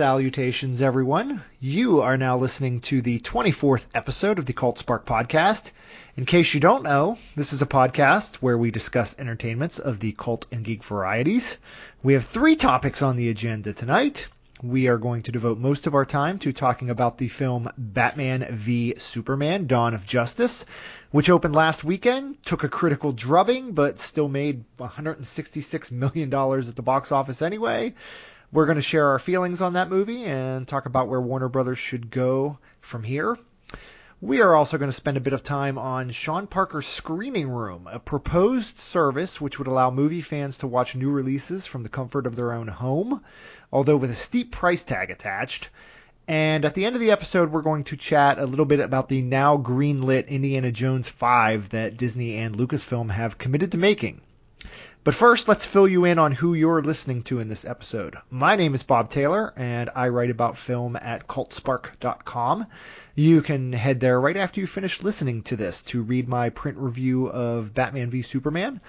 Salutations, everyone. You are now listening to the 24th episode of the Cult Spark podcast. In case you don't know, this is a podcast where we discuss entertainments of the cult and geek varieties. We have three topics on the agenda tonight. We are going to devote most of our time to talking about the film Batman v Superman Dawn of Justice, which opened last weekend, took a critical drubbing, but still made $166 million at the box office anyway. We're going to share our feelings on that movie and talk about where Warner Brothers should go from here. We are also going to spend a bit of time on Sean Parker's Screening Room, a proposed service which would allow movie fans to watch new releases from the comfort of their own home, although with a steep price tag attached. And at the end of the episode, we're going to chat a little bit about the now greenlit Indiana Jones 5 that Disney and Lucasfilm have committed to making. But first, let's fill you in on who you're listening to in this episode. My name is Bob Taylor, and I write about film at cultspark.com. You can head there right after you finish listening to this to read my print review of Batman v Superman.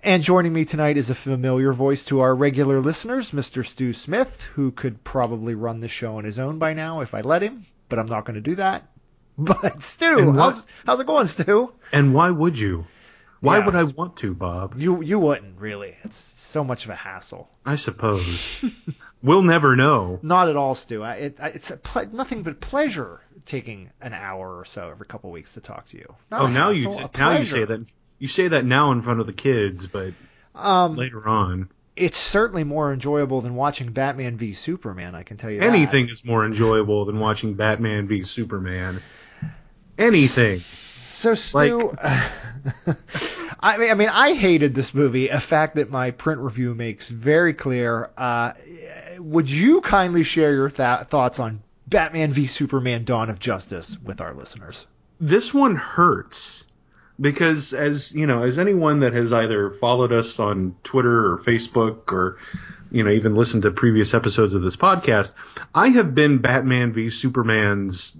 And joining me tonight is a familiar voice to our regular listeners, Mr. Stew Smith, who could probably run the show on his own by now if I let him, but I'm not going to do that. But Stew, how's, how's it going, Stew? And why would you? Why yeah, would I want to, Bob? You you wouldn't really. It's so much of a hassle. I suppose. we'll never know. Not at all, Stew. I, it, I, it's ple- nothing but pleasure taking an hour or so every couple of weeks to talk to you. Not oh, now hassle, you now you say that you say that now in front of the kids, but um, later on. It's certainly more enjoyable than watching Batman v Superman. I can tell you. Anything that. is more enjoyable than watching Batman v Superman. Anything. So Stew, like, I mean, I mean, I hated this movie. A fact that my print review makes very clear. Uh, would you kindly share your th- thoughts on Batman v Superman: Dawn of Justice with our listeners? This one hurts because, as you know, as anyone that has either followed us on Twitter or Facebook or you know even listened to previous episodes of this podcast, I have been Batman v Superman's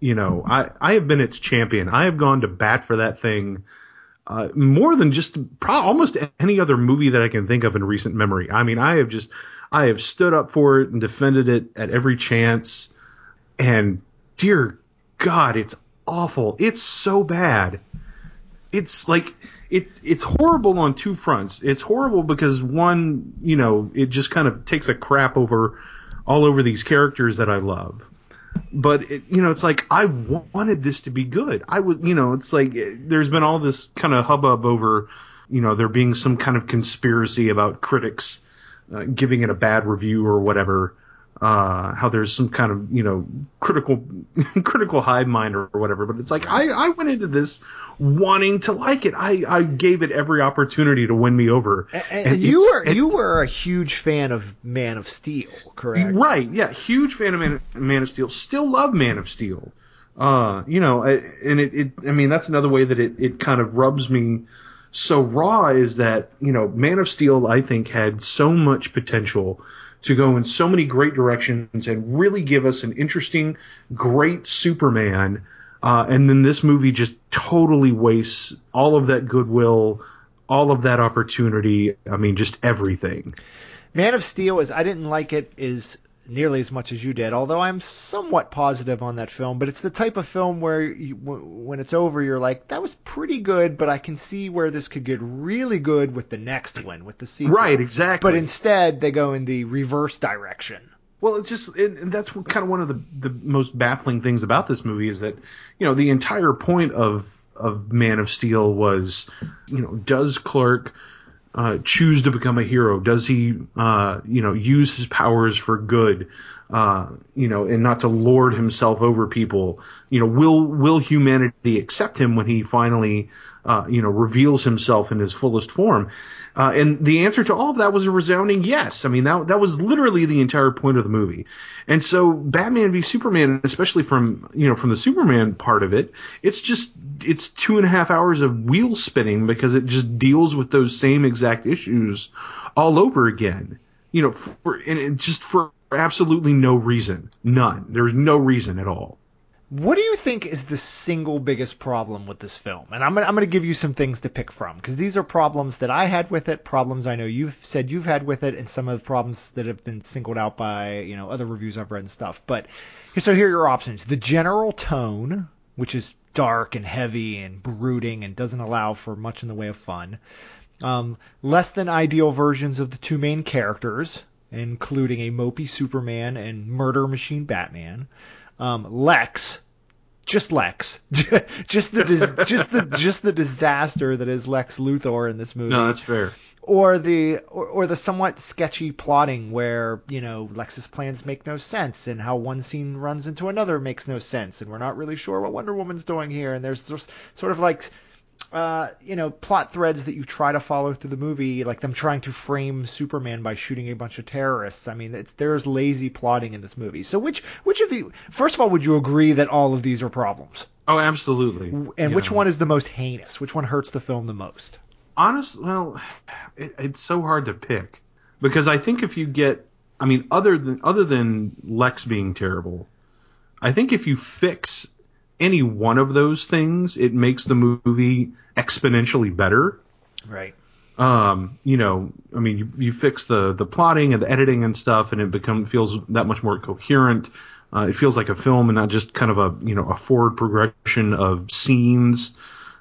you know, I, I have been its champion. I have gone to bat for that thing uh, more than just pro- almost any other movie that I can think of in recent memory. I mean, I have just I have stood up for it and defended it at every chance. And dear God, it's awful. It's so bad. It's like it's it's horrible on two fronts. It's horrible because one, you know, it just kind of takes a crap over all over these characters that I love but it, you know, it's like I wanted this to be good. I would, you know, it's like there's been all this kind of hubbub over, you know, there being some kind of conspiracy about critics uh, giving it a bad review or whatever uh, how there's some kind of you know critical critical hive mind or whatever. But it's like I, I went into this wanting to like it. I, I gave it every opportunity to win me over. And, and you were you were a huge fan of Man of Steel, correct? Right. Yeah. Huge fan of Man, Man of Steel. Still love Man of Steel. Uh, you know, and it, it I mean that's another way that it, it kind of rubs me so raw is that you know Man of Steel I think had so much potential to go in so many great directions and really give us an interesting, great Superman. Uh, and then this movie just totally wastes all of that goodwill, all of that opportunity. I mean, just everything. Man of Steel is I didn't like it is nearly as much as you did, although I'm somewhat positive on that film. But it's the type of film where you, when it's over, you're like, that was pretty good, but I can see where this could get really good with the next one, with the sequel. Right, exactly. But instead, they go in the reverse direction. Well, it's just, and that's kind of one of the the most baffling things about this movie is that, you know, the entire point of of Man of Steel was, you know, does Clark uh, choose to become a hero? Does he, uh, you know, use his powers for good? Uh, you know, and not to lord himself over people. You know, will will humanity accept him when he finally, uh, you know, reveals himself in his fullest form? Uh, and the answer to all of that was a resounding yes. I mean, that that was literally the entire point of the movie. And so, Batman v Superman, especially from you know from the Superman part of it, it's just it's two and a half hours of wheel spinning because it just deals with those same exact issues all over again. You know, for, and just for absolutely no reason, none. There's no reason at all. What do you think is the single biggest problem with this film? And I'm gonna, I'm going to give you some things to pick from because these are problems that I had with it, problems I know you've said you've had with it, and some of the problems that have been singled out by you know other reviews I've read and stuff. But so here are your options: the general tone, which is dark and heavy and brooding and doesn't allow for much in the way of fun. Um, less than ideal versions of the two main characters, including a mopey Superman and murder machine Batman um, Lex, just Lex, just the just the just the disaster that is Lex Luthor in this movie. No, that's fair. Or the or, or the somewhat sketchy plotting where you know Lex's plans make no sense and how one scene runs into another makes no sense and we're not really sure what Wonder Woman's doing here and there's just sort of like uh, you know, plot threads that you try to follow through the movie, like them trying to frame Superman by shooting a bunch of terrorists. I mean, there's lazy plotting in this movie. So which which of the first of all, would you agree that all of these are problems? Oh, absolutely. And yeah. which one is the most heinous? Which one hurts the film the most? Honest, well, it, it's so hard to pick because I think if you get, I mean, other than other than Lex being terrible, I think if you fix any one of those things, it makes the movie exponentially better. Right. Um, you know, I mean, you, you fix the the plotting and the editing and stuff, and it become feels that much more coherent. Uh, it feels like a film and not just kind of a you know a forward progression of scenes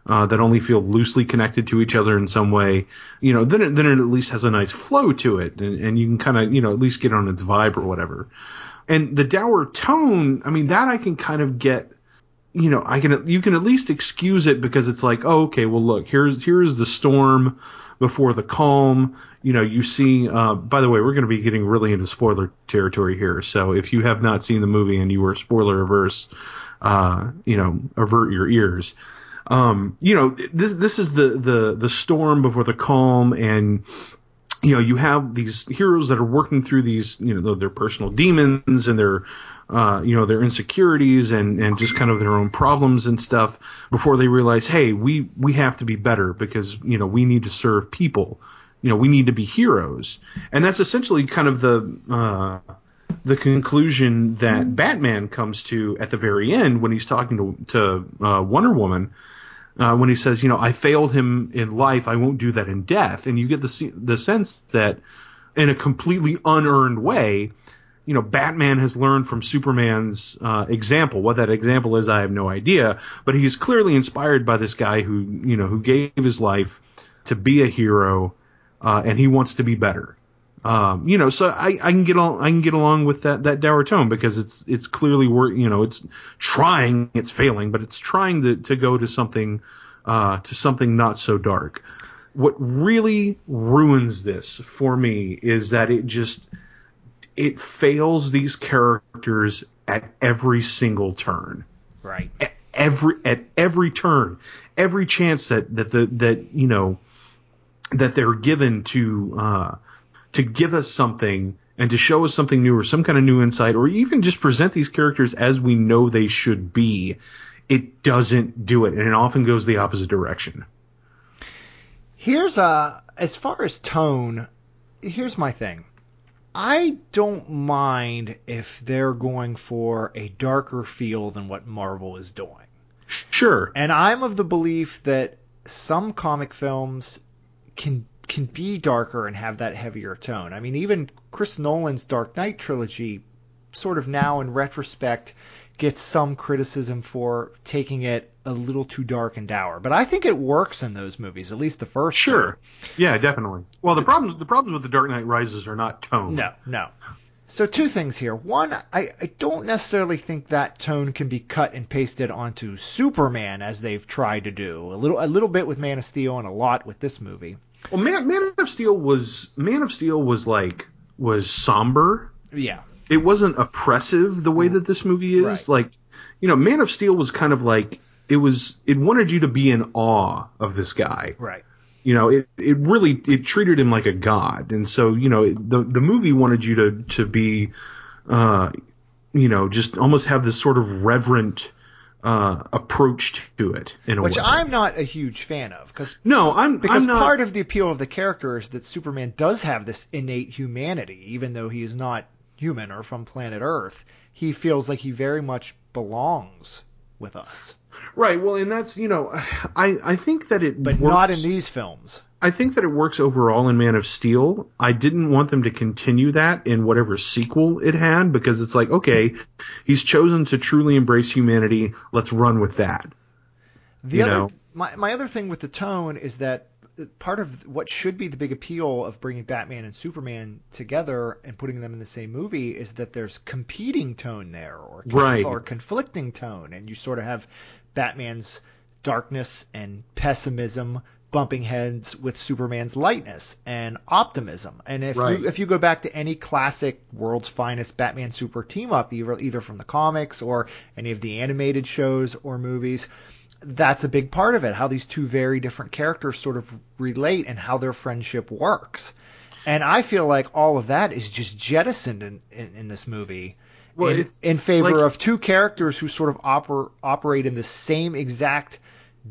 uh, that only feel loosely connected to each other in some way. You know, then it, then it at least has a nice flow to it, and, and you can kind of you know at least get on its vibe or whatever. And the dour tone, I mean, that I can kind of get you know, I can you can at least excuse it because it's like, oh, okay, well, look, here's here's the storm before the calm. You know, you see. Uh, by the way, we're going to be getting really into spoiler territory here, so if you have not seen the movie and you were spoiler averse, uh, you know, avert your ears. Um, you know, this this is the the the storm before the calm, and you know, you have these heroes that are working through these, you know, their personal demons and their uh, you know, their insecurities and, and just kind of their own problems and stuff before they realize, hey, we, we have to be better because, you know, we need to serve people. You know, we need to be heroes. And that's essentially kind of the, uh, the conclusion that Batman comes to at the very end when he's talking to, to uh, Wonder Woman. Uh, when he says, you know, I failed him in life, I won't do that in death, and you get the the sense that, in a completely unearned way, you know, Batman has learned from Superman's uh, example. What that example is, I have no idea. But he's clearly inspired by this guy who, you know, who gave his life to be a hero, uh, and he wants to be better. Um, you know, so I, I can get I can get along with that that dour tone because it's it's clearly work. You know, it's trying, it's failing, but it's trying to to go to something uh, to something not so dark. What really ruins this for me is that it just it fails these characters at every single turn. Right. At every at every turn, every chance that that the that you know that they're given to uh, to give us something and to show us something new or some kind of new insight or even just present these characters as we know they should be, it doesn't do it and it often goes the opposite direction. Here's a as far as tone, here's my thing. I don't mind if they're going for a darker feel than what Marvel is doing. Sure. And I'm of the belief that some comic films can can be darker and have that heavier tone. I mean, even Chris Nolan's Dark Knight trilogy, sort of now in retrospect, gets some criticism for taking it a little too dark and dour. But I think it works in those movies, at least the first. Sure. Yeah, definitely. Well, the problems the problems with the Dark Knight Rises are not tone. No, no. So two things here. One, I, I don't necessarily think that tone can be cut and pasted onto Superman as they've tried to do. A little a little bit with Man of Steel and a lot with this movie. Well, Man, Man of Steel was Man of Steel was like was somber. Yeah. It wasn't oppressive the way mm. that this movie is. Right. Like, you know, Man of Steel was kind of like it was it wanted you to be in awe of this guy. Right. You know, it it really it treated him like a god, and so you know the the movie wanted you to to be, uh, you know, just almost have this sort of reverent uh, approach to it in a way. Which way. I'm not a huge fan of because no, I'm because I'm not, part of the appeal of the character is that Superman does have this innate humanity, even though he is not human or from planet Earth. He feels like he very much belongs with us. Right. Well, and that's you know, I I think that it but works, not in these films. I think that it works overall in Man of Steel. I didn't want them to continue that in whatever sequel it had because it's like, okay, he's chosen to truly embrace humanity. Let's run with that. The you other, know? my my other thing with the tone is that part of what should be the big appeal of bringing Batman and Superman together and putting them in the same movie is that there's competing tone there or Right. or conflicting tone, and you sort of have Batman's darkness and pessimism bumping heads with Superman's lightness and optimism. And if Right. you if you go back to any classic world's finest Batman super team up, either either from the comics or any of the animated shows or movies, that's a big part of it. How these two very different characters sort of relate and how their friendship works. And I feel like all of that is just jettisoned in, in, in this movie. Well, in, in favor like- of two characters who sort of oper, operate in the same exact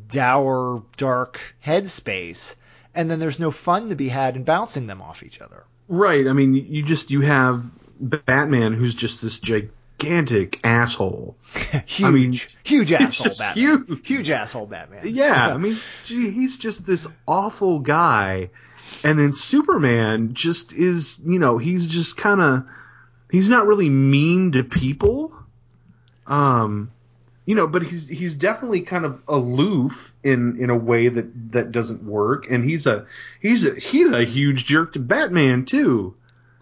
dour, dark headspace, and then there's no fun to be had in bouncing them off each other. Right. I mean, you just you have Batman who's just this gigantic asshole. huge, I mean, huge asshole Batman. huge. asshole Batman. Yeah, I mean, gee, he's just this awful guy, and then Superman just is, you know, he's just kind of, he's not really mean to people, um, you know, but he's he's definitely kind of aloof in in a way that that doesn't work, and he's a he's a he's a huge jerk to Batman too,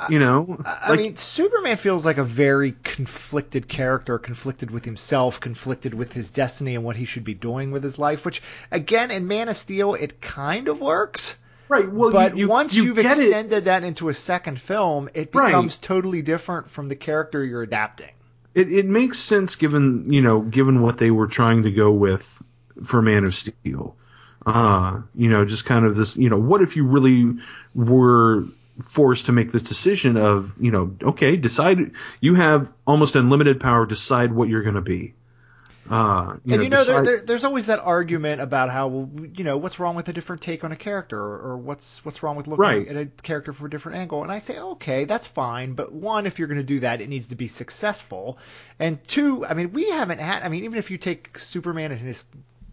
you know. I Like, mean, Superman feels like a very conflicted character, conflicted with himself, conflicted with his destiny and what he should be doing with his life. Which, again, in Man of Steel, it kind of works. Right? Well, but you, once you have get it. extended that into a second film, it Right. becomes totally different from the character you're adapting. it, it makes sense given you know given what they were trying to go with for Man of Steel. Uh, you know, just kind of this, you know, what if you really were forced to make this decision of, you know, okay, decide you have almost unlimited power, decide what you're going to be. Uh, you and know, you know, there, there, there's always that argument about how, well, you know, what's wrong with a different take on a character, or, or what's what's wrong with looking Right. at a character from a different angle. And I say, okay, that's fine, but one, if you're going to do that, it needs to be successful, and two, I mean, we haven't had, I mean, even if you take Superman in his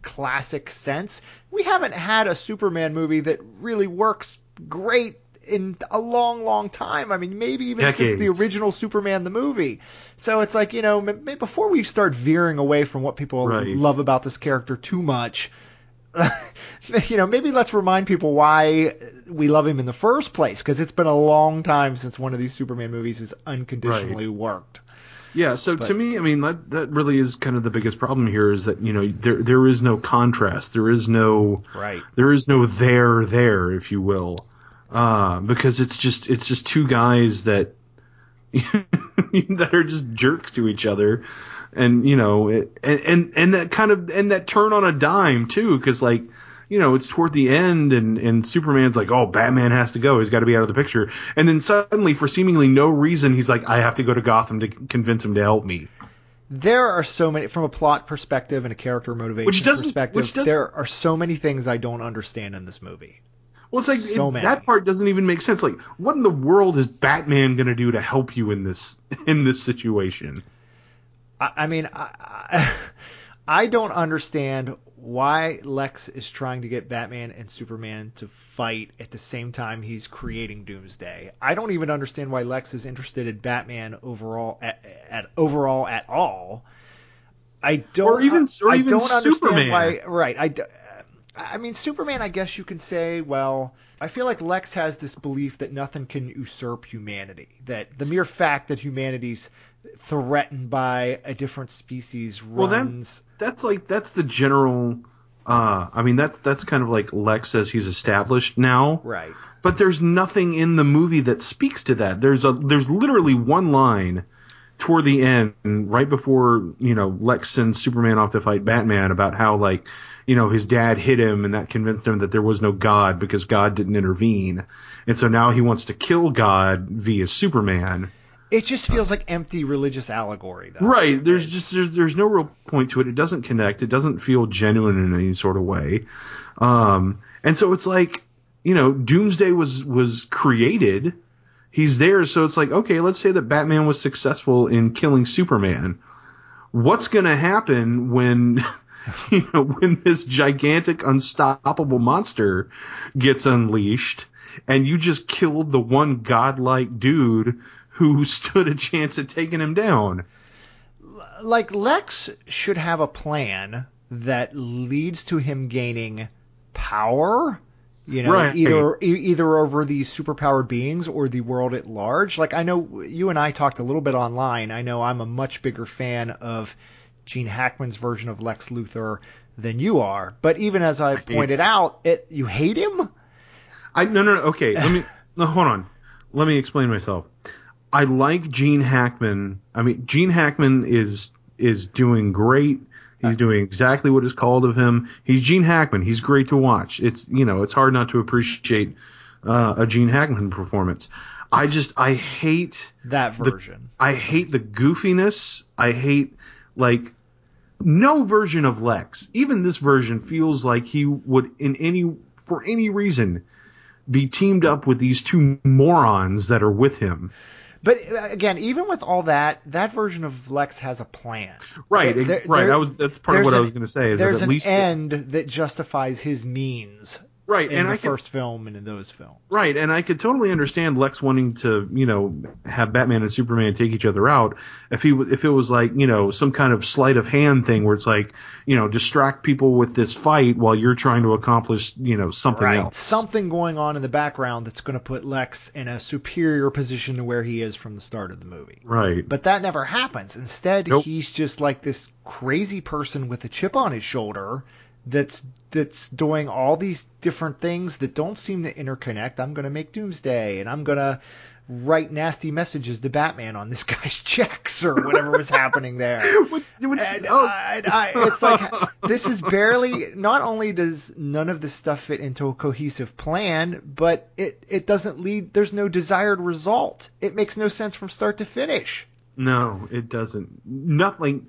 classic sense, we haven't had a Superman movie that really works great in a long, long time. I mean, maybe even since the original Superman the movie. So it's like you know, before we start veering away from what people Right. love about this character too much, you know, maybe let's remind people why we love him in the first place because it's been a long time since one of these Superman movies has unconditionally worked. Yeah, so But- to me, I mean, that that really is kind of the biggest problem here is that you know there there is no contrast, there is no Right. there is no there there, if you will, uh, because it's just it's just two guys that that are just jerks to each other, and you know, it, and and and that kind of and that turn on a dime too, because like. You know, it's toward the end, and, and Superman's like, "Oh, Batman has to go. He's got to be out of the picture." And then suddenly, for seemingly no reason, he's like, "I have to go to Gotham to convince him to help me." There are so many, from a plot perspective and a character motivation Which doesn't- perspective, which doesn't- there are so many things I don't understand in this movie. Well, it's like So it- that part doesn't even make sense. Like, what in the world is Batman going to do to help you in this in this situation? I, I mean, I, I, don't understand why Lex is trying to get Batman and Superman to fight at the same time he's creating Doomsday. I don't even understand why Lex is interested in Batman overall at, at overall at all. I don't. Or even- or I even don't understand Superman. why. Right. I. I mean, Superman. I guess you can say. Well, I feel like Lex has this belief that nothing can usurp humanity. That the mere fact that humanity's threatened by a different species runs. Well, then- That's like that's the general. Uh, I mean, that's that's kind of like Lex says he's established now. right. But there's nothing in the movie that speaks to that. There's a there's literally one line toward the end, right before you know Lex sends Superman off to fight Batman, about how like you know his dad hit him and that convinced him that there was no God because God didn't intervene, and so now he wants to kill God via Superman. It just feels like empty religious allegory, though. Right. There's just there's, there's no real point to it. It doesn't connect. It doesn't feel genuine in any sort of way. Um, and so it's like, you know, Doomsday was was created, He's there, so it's like, okay, let's say that Batman was successful in killing Superman. What's going to happen when, you know, when this gigantic, unstoppable monster gets unleashed and you just killed the one godlike dude who stood a chance at taking him down? Like, Lex should have a plan that leads to him gaining power you know Right. either either over these superpowered beings or the world at large like i know you and i talked a little bit online i know i'm a much bigger fan of gene hackman's version of lex luthor than you are but even as i hate pointed out it you hate him I no no no okay let me no, hold on let me explain myself. I like Gene Hackman. I mean Gene Hackman is is doing great. He's doing exactly what is called of him. He's Gene Hackman. He's great to watch. It's you know it's hard not to appreciate uh, a Gene Hackman performance. I just I hate that The- version I hate the goofiness. I hate like no version of Lex. Even this version feels like he would in any for any reason be teamed up with these two morons that are with him. but uh, again even with all that that version of lex has a plan Right, There- right. there- I was that's part of what I was going to say. Is there's that at an least end that justifies his means right, in and the I can, first film and in those films Right, and I could totally understand Lex wanting to, you know, have Batman and Superman take each other out. If he, if it was like, you know, some kind of sleight of hand thing where it's like, you know, distract people with this fight while you're trying to accomplish, you know, something right. else. Something going on in the background that's going to put Lex in a superior position to where he is from the start of the movie. Right. But that never happens. Instead, Nope. he's just like this crazy person with a chip on his shoulder that's that's doing all these different things that don't seem to interconnect. I'm going to make Doomsday and I'm going to write nasty messages to Batman on this guy's checks or whatever was happening there. Which- And oh. I, I, it's like this is barely. Not only does none of this stuff fit into a cohesive plan, but it it doesn't lead. There's no desired result. It makes no sense from start to finish. no, it doesn't. Nothing.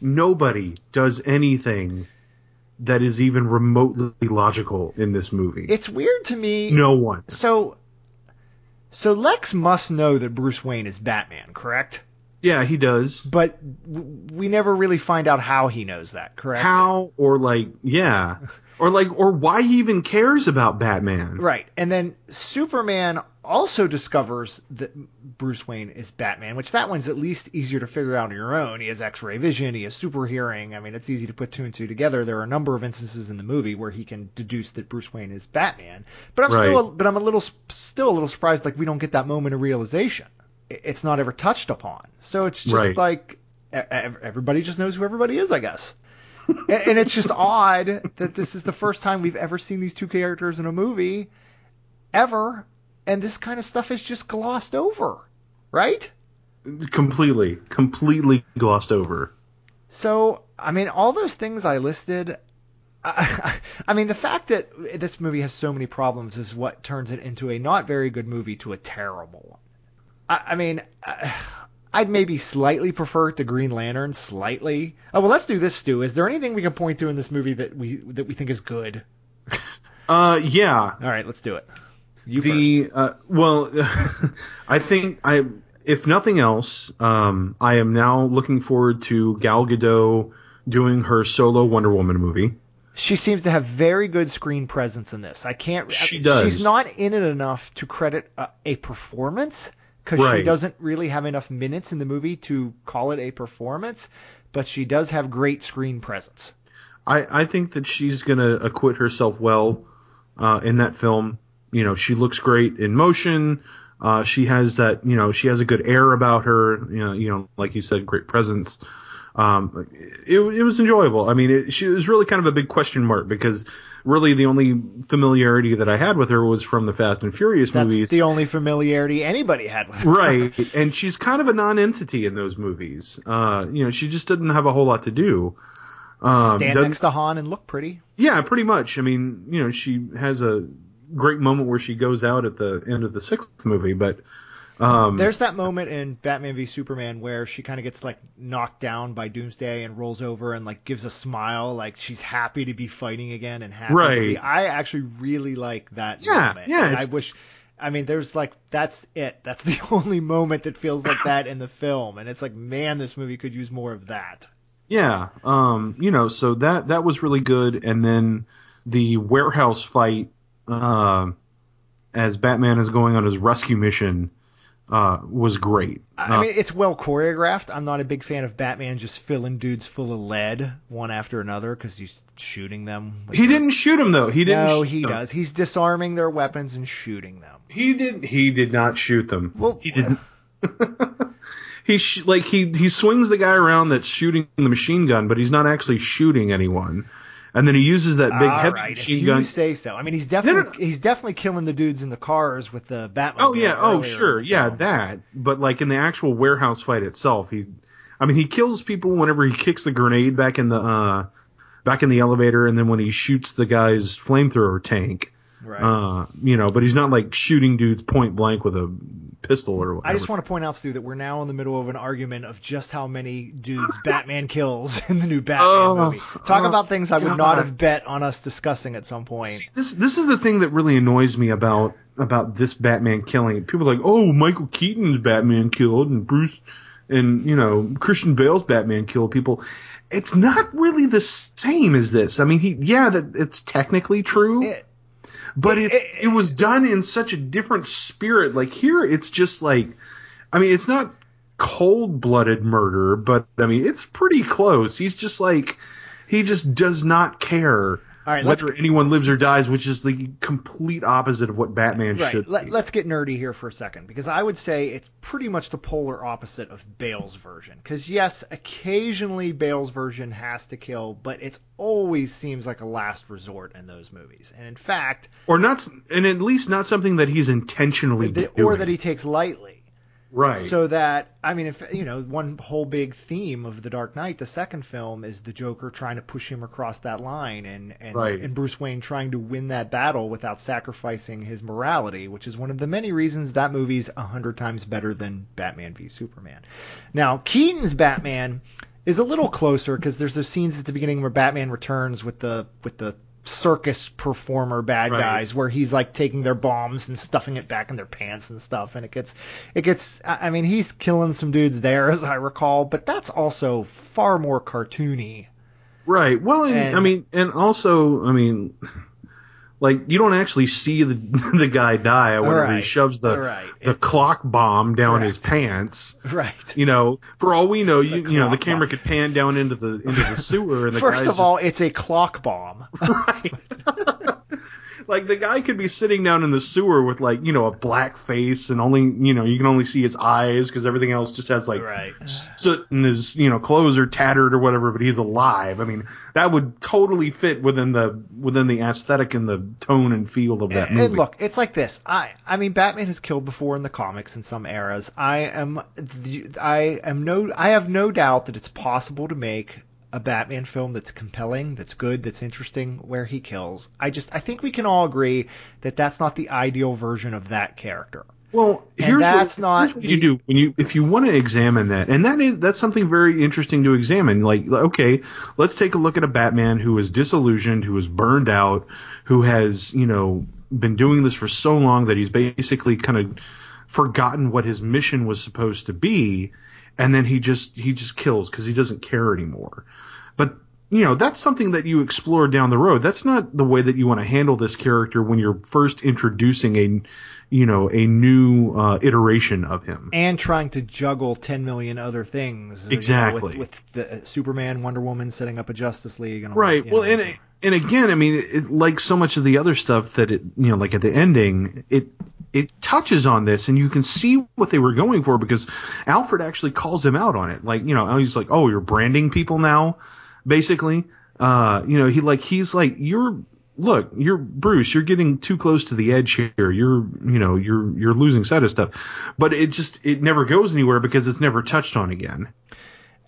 Nobody does anything that is even remotely logical in this movie. It's weird to me. no one. So, so Lex must know that Bruce Wayne is Batman, correct? Yeah, he does. But we never really find out how he knows that, correct? How or like, yeah, or like, or why he even cares about Batman. Right. And then Superman also discovers that Bruce Wayne is Batman, which that one's at least easier to figure out on your own. He has X-ray vision, he has super hearing. I mean, it's easy to put two and two together. There are a number of instances in the movie where he can deduce that Bruce Wayne is Batman. But I'm still, but I'm a little, still a little surprised. Like we don't get that moment of realization. It's not ever touched upon. So it's just Right. like everybody just knows who everybody is, I guess. and it's just odd that this is the first time we've ever seen these two characters in a movie ever, and this kind of stuff is just glossed over, right? Completely, completely glossed over. So, I mean, all those things I listed. I, I mean, the fact that this movie has so many problems is what turns it into a not very good movie to a terrible one. I, I mean, I'd maybe slightly prefer it to Green Lantern, slightly. Oh well, let's do this, Stew. Is there anything we can point to in this movie that we that we think is good? Uh, yeah. All right, let's do it. You the first. uh, well, I think I, if nothing else, um, I am now looking forward to Gal Gadot doing her solo Wonder Woman movie. She seems to have very good screen presence in this. I can't. She I- does. She's not in it enough to credit a, a performance because she doesn't really have enough minutes in the movie to call it a performance. But she does have great screen presence. I, I think that she's gonna acquit herself well uh, in that film. You know, she looks great in motion. Uh, she has that, you know, she has a good air about her. You know, you know, like you said, great presence. Um, it, it was enjoyable. I mean, it, she was really kind of a big question mark because really the only familiarity that I had with her was from the Fast and Furious That's movies. the only familiarity anybody had with her. right, and she's kind of a non-entity in those movies. Uh, you know, she just didn't have a whole lot to do. Um, Stand next to Han and look pretty. yeah, pretty much. I mean, you know, she has a great moment where she goes out at the end of the sixth movie, but um, There's that moment in Batman v Superman where she kind of gets like knocked down by Doomsday and rolls over and like gives a smile, like she's happy to be fighting again and happy. To be, Right. I actually really like that Yeah, moment. yeah, I wish I mean, there's like that's it. That's the only moment that feels like that in the film, and it's like, man, this movie could use more of that. Yeah, um, you know, so that that was really good, and then the warehouse fight uh, as Batman is going on his rescue mission uh, was great. I Uh, mean, it's well choreographed. I'm not a big fan of Batman just filling dudes full of lead one after another because he's shooting them. he didn't shoot him though. He didn't. No, he them. does. He's disarming their weapons and shooting them. He did. He did not shoot them. Well- he didn't. he sh- like he he swings the guy around that's shooting the machine gun, but he's not actually shooting anyone. And then he uses that big All heavy right, if you gun. say so. I mean, he's definitely no. he's definitely killing the dudes in the cars with the Batman. Oh yeah. Oh sure. Yeah, that. But like in the actual warehouse fight itself, he, I mean, he kills people whenever he kicks the grenade back in the uh, back in the elevator, and then when he shoots the guy's flamethrower tank. Right. Uh, you know, but he's not like shooting dudes point blank with a pistol or whatever. I just want to point out, Stew, that we're now in the middle of an argument of just how many dudes Batman kills in the new Batman Oh, movie. Talk oh, about things I would not have bet on us discussing at some point. this this is the thing that really annoys me about about this Batman killing. People are like, oh, Michael Keaton's Batman killed, and Bruce, and you know Christian Bale's Batman killed people. It's not really the same as this. I mean, he yeah, that it's technically true, It- but it- it's it- was done in such a different spirit. Like here, it's just like, I mean, it's not cold blooded murder, but I mean, it's pretty close. He's just like, he just does not care right, let's whether anyone lives or dies, which is the complete opposite of what Batman Right. should Let, be. let's get nerdy here for a second because I would say it's pretty much the polar opposite of Bale's version. Because yes, occasionally Bale's version has to kill, but it always seems like a last resort in those movies. And in fact, or not, and at least not something that he's intentionally that, doing. or that he takes lightly. Right. So that I mean, if you know, one whole big theme of the Dark Knight, the second film, is the Joker trying to push him across that line, and and, Right. and Bruce Wayne trying to win that battle without sacrificing his morality, which is one of the many reasons that movie's a hundred times better than Batman v Superman. Now, Keaton's Batman is a little closer because there's those scenes at the beginning where Batman returns with the with the circus performer bad Right. guys where he's like taking their bombs and stuffing it back in their pants and stuff and it gets it gets I mean he's killing some dudes there as I recall but that's also far more cartoony Right. Well, and, And- I mean, and also, I mean, like you don't actually see the the guy die whenever he shoves the Right. the It's- clock bomb down Correct. his pants. right You know, for all we know, you, you know, the camera bomb. could pan down into the into the sewer, and the first of all it's a clock bomb right. Like the guy could be sitting down in the sewer with like you know a black face and only you know you can only see his eyes because everything else just has like right soot and his you know clothes are tattered or whatever, but he's alive. I mean, that would totally fit within the within the aesthetic and the tone and feel of that And- movie. And look, it's like this. I I mean, Batman has killed before in the comics in some eras. I am I am no I have no doubt that it's possible to make a Batman film that's compelling, that's good, that's interesting, where he kills. I just I think we can all agree that that's not the ideal version of that character. well, and that's what, not what you the- do when you if you want to examine that, and that is that's something very interesting to examine. Like, okay, let's take a look at a Batman who is disillusioned, who is burned out, who has you know been doing this for so long that he's basically kind of forgotten what his mission was supposed to be, and then he just he just kills because he doesn't care anymore. But you know that's something that you explore down the road. That's not the way that you want to handle this character when you're first introducing a you know a new uh, iteration of him. And trying to juggle 10 million other things. you know, Exactly. with, with the uh, Superman, Wonder Woman setting up a Justice League. And all Right. that, Well, know. and and again, I mean, it, like so much of the other stuff that it, you know, like at the ending, it it touches on this, and you can see what they were going for because Alfred actually calls him out on it. Like, you know, he's like, "Oh, you're branding people now," basically. Uh, you know, he like he's like, "You're look, you're Bruce. You're getting too close to the edge here. You're, you know, you're you're losing sight of stuff." But it just it never goes anywhere because it's never touched on again.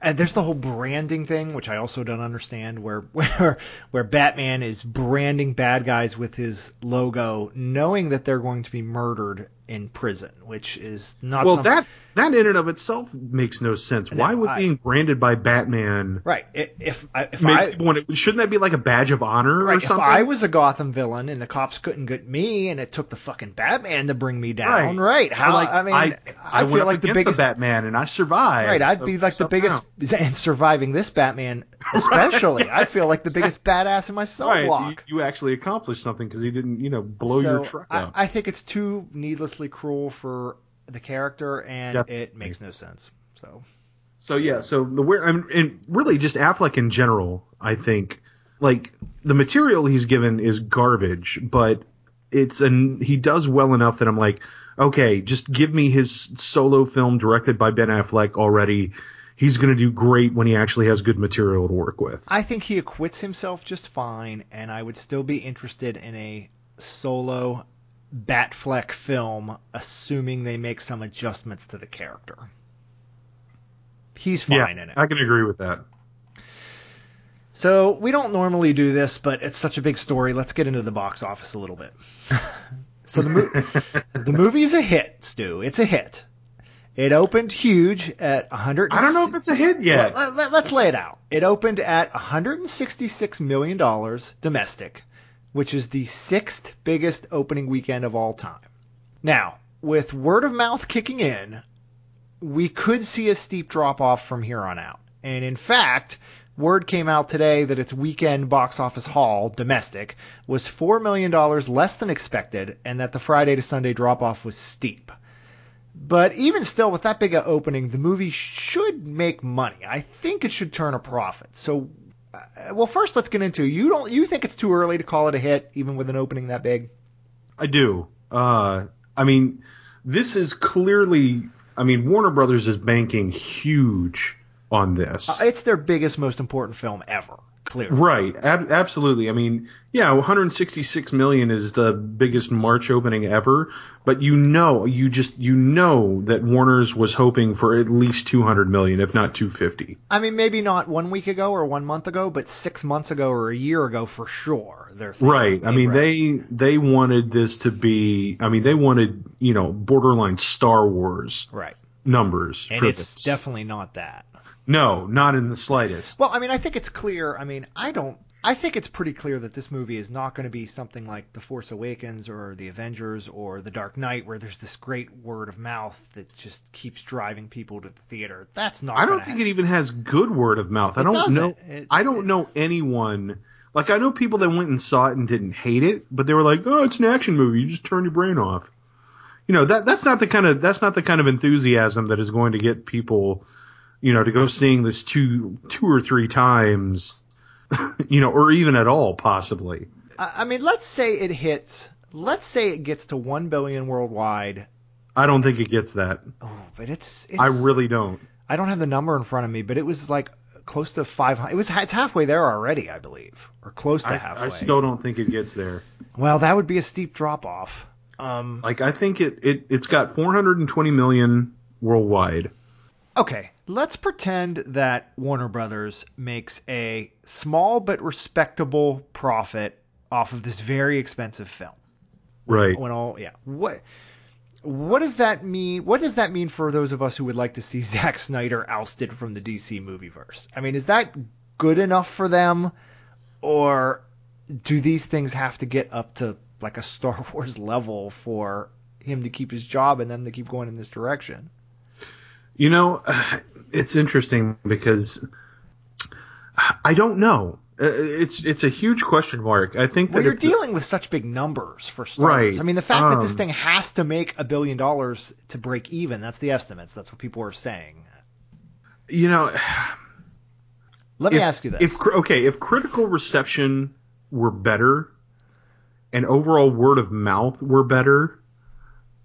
And there's the whole branding thing, which I also don't understand, where where where Batman is branding bad guys with his logo, knowing that they're going to be murdered in prison, which is not well, some- that that in and of itself makes no sense. Why would I- being branded by Batman right. I- If if I want to, shouldn't that be like a badge of honor or right, if something? I was a Gotham villain and the cops couldn't get me, and it took the fucking Batman to bring me down, right? Or How like I mean, I, I, went feel like the biggest the Batman and I survived. Right, I'd so be like the biggest, and surviving this Batman, especially. I feel like the biggest badass in my cell Right, block. you, you actually accomplished something because he didn't, you know, blow your So, truck I, out. I think it's too needlessly cruel for the character, and Definitely. it makes no sense. So, So yeah, so the where I mean, and really just Affleck in general, I think like the material he's given is garbage, but it's and he does well enough that I'm like, okay, just give me his solo film directed by Ben Affleck already. He's going to do great when he actually has good material to work with. I think he acquits himself just fine, and I would still be interested in a solo Batfleck film, assuming they make some adjustments to the character. He's fine in it. I can agree with that. So we don't normally do this, but it's such a big story. Let's get into the box office a little bit. so the mo- the movie's a hit, Stew. It's a hit. It opened huge at 100. I don't know if it's a hit yet. Let, let, let's lay it out. It opened at 166 million dollars domestic, which is the sixth biggest opening weekend of all time. Now, with word of mouth kicking in, we could see a steep drop off from here on out. And in fact, word came out today that its weekend box office haul, domestic, was $4 million less than expected, and that the Friday to Sunday drop off was steep. But even still, with that big a opening, the movie should make money. I think it should turn a profit. So, uh, well, first let's get into you don't you think it's too early to call it a hit, even with an opening that big? I do. Uh, I mean, this is clearly. I mean, Warner Brothers is banking huge on this. Uh, it's their biggest, most important film ever. Clearly, Right, ab- absolutely. I mean, yeah, 166 million is the biggest March opening ever, but you know, you just you know that Warner's was hoping for at least 200 million, if not 250. I mean, maybe not one week ago or one month ago, but six months ago or a year ago for sure. They're Right. I mean, right. they they wanted this to be. I mean, they wanted you know borderline Star Wars right, numbers and it's this. definitely not that. No, not in the slightest. Well, I mean, I think it's clear. I mean, I don't. I think it's pretty clear that this movie is not going to be something like The Force Awakens or The Avengers or The Dark Knight, where there's this great word of mouth that just keeps driving people to the theater. That's not. I don't think it even has good word of mouth. I It don't doesn't. know. It- I don't know anyone. Like I know people that went and saw it and didn't hate it, but they were like, "Oh, it's an action movie. You just turn your brain off." You know that that's not the kind of that's not the kind of enthusiasm that is going to get people, you know, to go seeing this two two or three times, you know, or even at all possibly. I, mean, let's say it hits. Let's say it gets to one billion worldwide. I don't think it gets that. Oh, but it's. it's I really don't. I don't have the number in front of me, but it was like close to 500. It was it's halfway there already, I believe, or close to I, halfway. I still don't think it gets there. Well, that would be a steep drop off. Um, Like I think it it it's got 420 million worldwide. okay, let's pretend that Warner Brothers makes a small but respectable profit off of this very expensive film. Right. When all, yeah, what what does that mean? What does that mean for those of us who would like to see Zack Snyder ousted from the DC movieverse? I mean, is that good enough for them, or do these things have to get up to like a Star Wars level for him to keep his job and them to keep going in this direction? You know, it's interesting because I don't know. Uh, It's it's a huge question mark. I think Well, that you're if the- dealing with such big numbers for Star Right. I mean, the fact that this um, thing has to make a billion dollars to break even—that's the estimates. That's what people are saying. you know, Let me if, ask you this: if okay, if critical reception were better and overall word of mouth were better,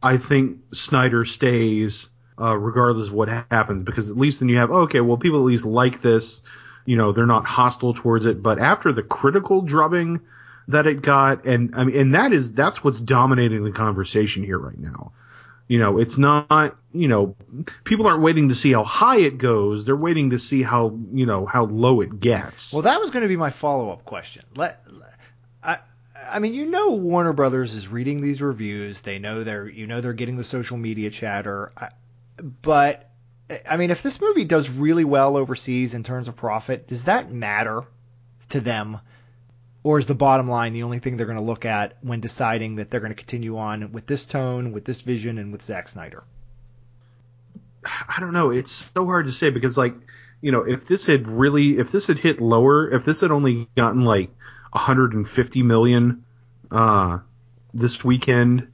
I think Snyder stays uh, regardless of what happens because at least then you have okay, well people at least like this, you know, they're not hostile towards it. But after the critical drubbing that it got, and I mean, and that is that's what's dominating the conversation here right now. You know, it's not, you know, people aren't waiting to see how high it goes. They're waiting to see how, you know, how low it gets. Well, that was going to be my follow-up question. Let, I I mean, you know, Warner Brothers is reading these reviews. They know they're, you know, they're getting the social media chatter. I, but I mean, if this movie does really well overseas in terms of profit, does that matter to them? Or is the bottom line the only thing they're going to look at when deciding that they're going to continue on with this tone, with this vision, and with Zack Snyder? I don't know. It's so hard to say because, like, you know, if this had really, if this had hit lower, if this had only gotten like 150 million uh, this weekend,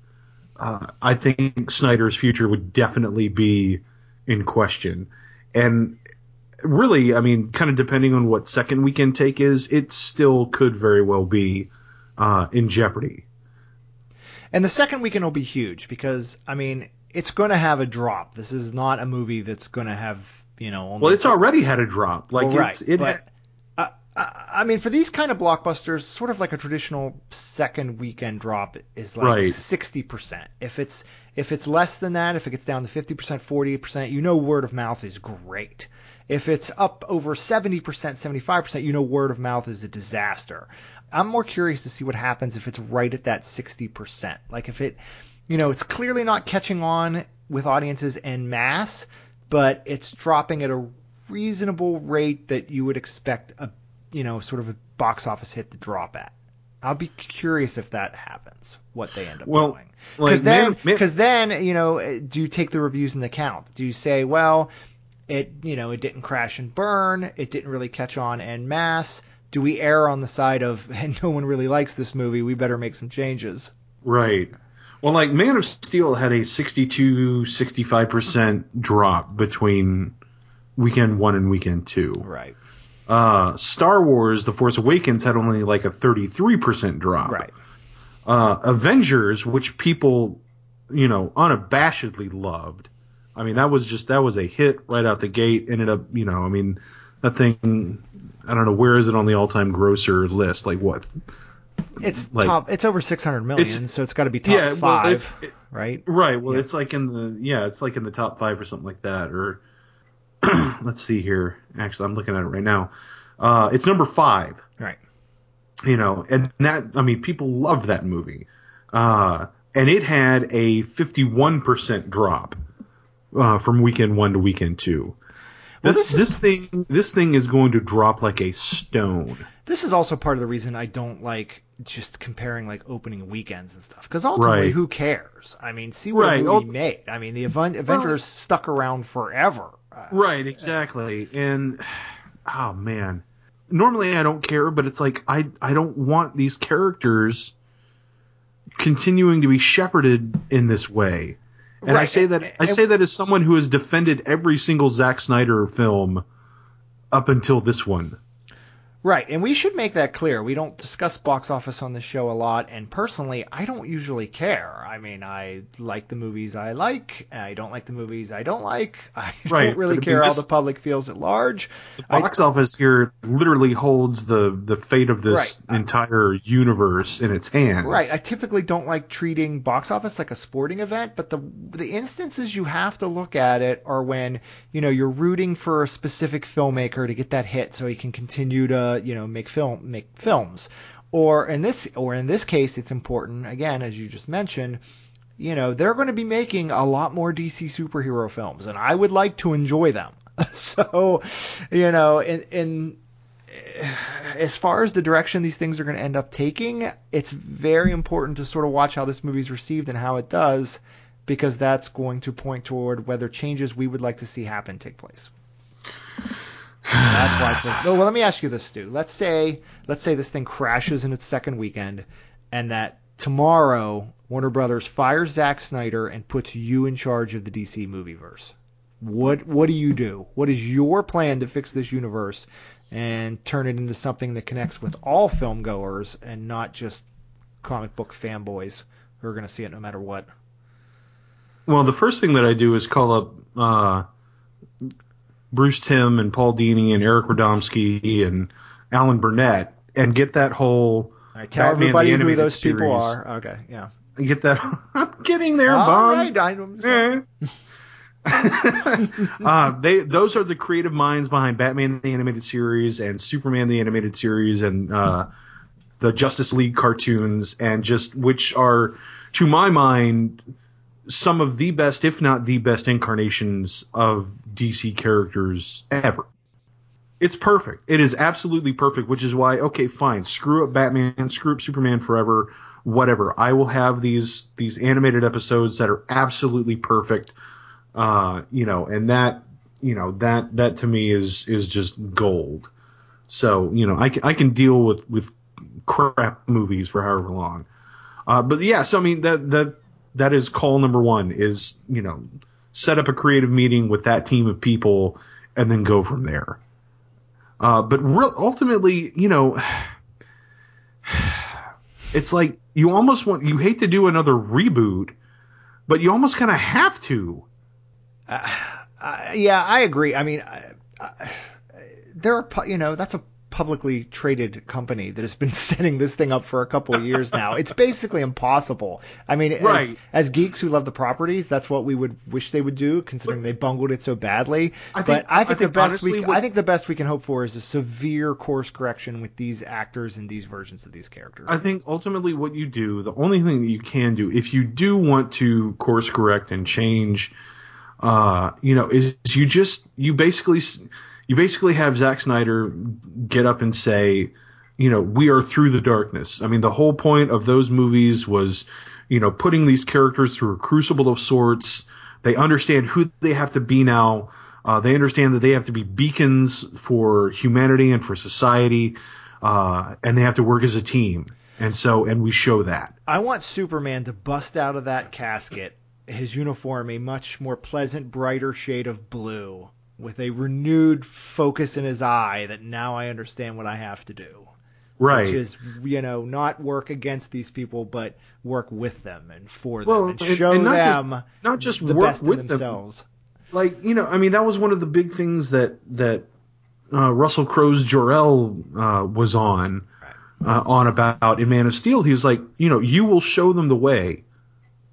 uh, I think Snyder's future would definitely be in question. And really, I mean, kind of depending on what second weekend take is, it still could very well be uh, in jeopardy. And the second weekend will be huge because, I mean, it's going to have a drop. This is not a movie that's going to have, you know. Well, it's already had a drop. Like, well, right, it but, I mean, for these kind of blockbusters, sort of like a traditional second weekend drop is like sixty percent. If it's if it's less than that, if it gets down to fifty percent, forty percent, you know, word of mouth is great. If it's up over 70%, 75%, you know word of mouth is a disaster. I'm more curious to see what happens if it's right at that 60%. Like if it, you know, it's clearly not catching on with audiences en masse, but it's dropping at a reasonable rate that you would expect a, you know, sort of a box office hit to drop at. I'll be curious if that happens, what they end up well, doing. Because like, then, because then, you know, eh, do you take the reviews into account? Do you say, well, it you know it didn't crash and burn. It didn't really catch on en masse. Do we err on the side of and no one really likes this movie? We better make some changes. Right. Well, like Man of Steel had a 62 65% drop between weekend 1 and weekend 2. Right. Uh, Star Wars The Force Awakens had only like a 33% drop. Right. Uh, Avengers, which people, you know, unabashedly loved, I mean, that was just that was a hit right out the gate. Ended up, you know, I mean, that thing. I don't know where is it on the all-time grosser list. Like what? It's like, top. It's over 600 million, it's, so it's got to be top yeah, five, well, it, right? Right. Well, yeah. it's like in the yeah, it's like in the top five or something like that. Or let's see here. Actually, I'm looking at it right now. Uh, it's number five. Right. You know, and that I mean, people loved that movie, uh, and it had a 51% drop uh, from weekend one to weekend two. Well, this, this, this thing this thing is going to drop like a stone. This is also part of the reason I don't like just comparing like opening weekends and stuff because ultimately right. who cares? I mean, see what right. movie made. I mean, the Avengers well, stuck around forever. Right, exactly. And oh man, normally I don't care, but it's like I I don't want these characters continuing to be shepherded in this way. And right. I say that I say that as someone who has defended every single Zack Snyder film up until this one. Right, and we should make that clear. We don't discuss box office on the show a lot, and personally, I don't usually care. I mean, I like the movies I like. I don't like the movies I don't like. I right, don't really care how the public feels at large. The box I, office here literally holds the the fate of this right. entire universe in its hands. Right. I typically don't like treating box office like a sporting event, but the the instances you have to look at it are when you know you're rooting for a specific filmmaker to get that hit so he can continue to you know make film make films. Or in this or in this case it's important again as you just mentioned you know they're going to be making a lot more DC superhero films and I would like to enjoy them. So you know in in as far as the direction these things are going to end up taking it's very important to sort of watch how this movie's received and how it does because that's going to point toward whether changes we would like to see happen take place that's why. It's well, let me ask you this, Stew. Let's say let's say this thing crashes in its second weekend, and that tomorrow Warner Brothers fires Zack Snyder and puts you in charge of the DC movieverse. What what do you do? What is your plan to fix this universe and turn it into something that connects with all film goers and not just comic book fanboys who are going to see it no matter what? Well, the first thing that I do is call up uh, Bruce Timm and Paul Dini and Eric Radomski and Alan Burnett and get that whole right, tell Batman everybody who those series. people are. Okay, yeah. And get that. I'm getting there, All Right, I'm uh, they those are the creative minds behind Batman the animated series and Superman the animated series and uh, the Justice League cartoons, and just which are, to my mind, some of the best, if not the best, incarnations of DC characters ever. It's perfect. It is absolutely perfect, which is why, okay, fine, screw up Batman, screw up Superman forever, whatever. I will have these these animated episodes that are absolutely perfect. Uh, you know, and that you know that that to me is is just gold. So you know, I can, I can deal with with crap movies for however long. Uh, but yeah, so I mean that that that is call number one is you know set up a creative meeting with that team of people and then go from there. Uh, but ultimately, you know, it's like you almost want you hate to do another reboot, but you almost kind of have to. Uh, uh, yeah, I agree. I mean, there are you know that's a publicly traded company that has been setting this thing up for a couple of years now. it's basically impossible. I mean, right. as, as, geeks who love the properties, that's what we would wish they would do, considering but, they bungled it so badly. I think, but I think, I the think best we I think the best we can hope for is a severe course correction with these actors and these versions of these characters. I think ultimately what you do, the only thing that you can do, if you do want to course correct and change, uh, you know, is you just you basically you basically have Zack Snyder get up and say, you know, we are through the darkness. I mean, the whole point of those movies was, you know, putting these characters through a crucible of sorts. They understand who they have to be now. Uh, they understand that they have to be beacons for humanity and for society, uh, and they have to work as a team. And so, and we show that. I want Superman to bust out of that casket, his uniform a much more pleasant, brighter shade of blue, with a renewed focus in his eye that now I understand what I have to do. Right. Which is, you know, not work against these people, but work with them and for them well, and show and, and not them just, not just the work best with themselves. Them. Like, you know, I mean, that was one of the big things that, that, uh, Russell Crowe's Jor-El, uh, was on, uh, on about in Man of Steel. He was like, you know, you will show them the way,